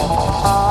Oh, oh, oh.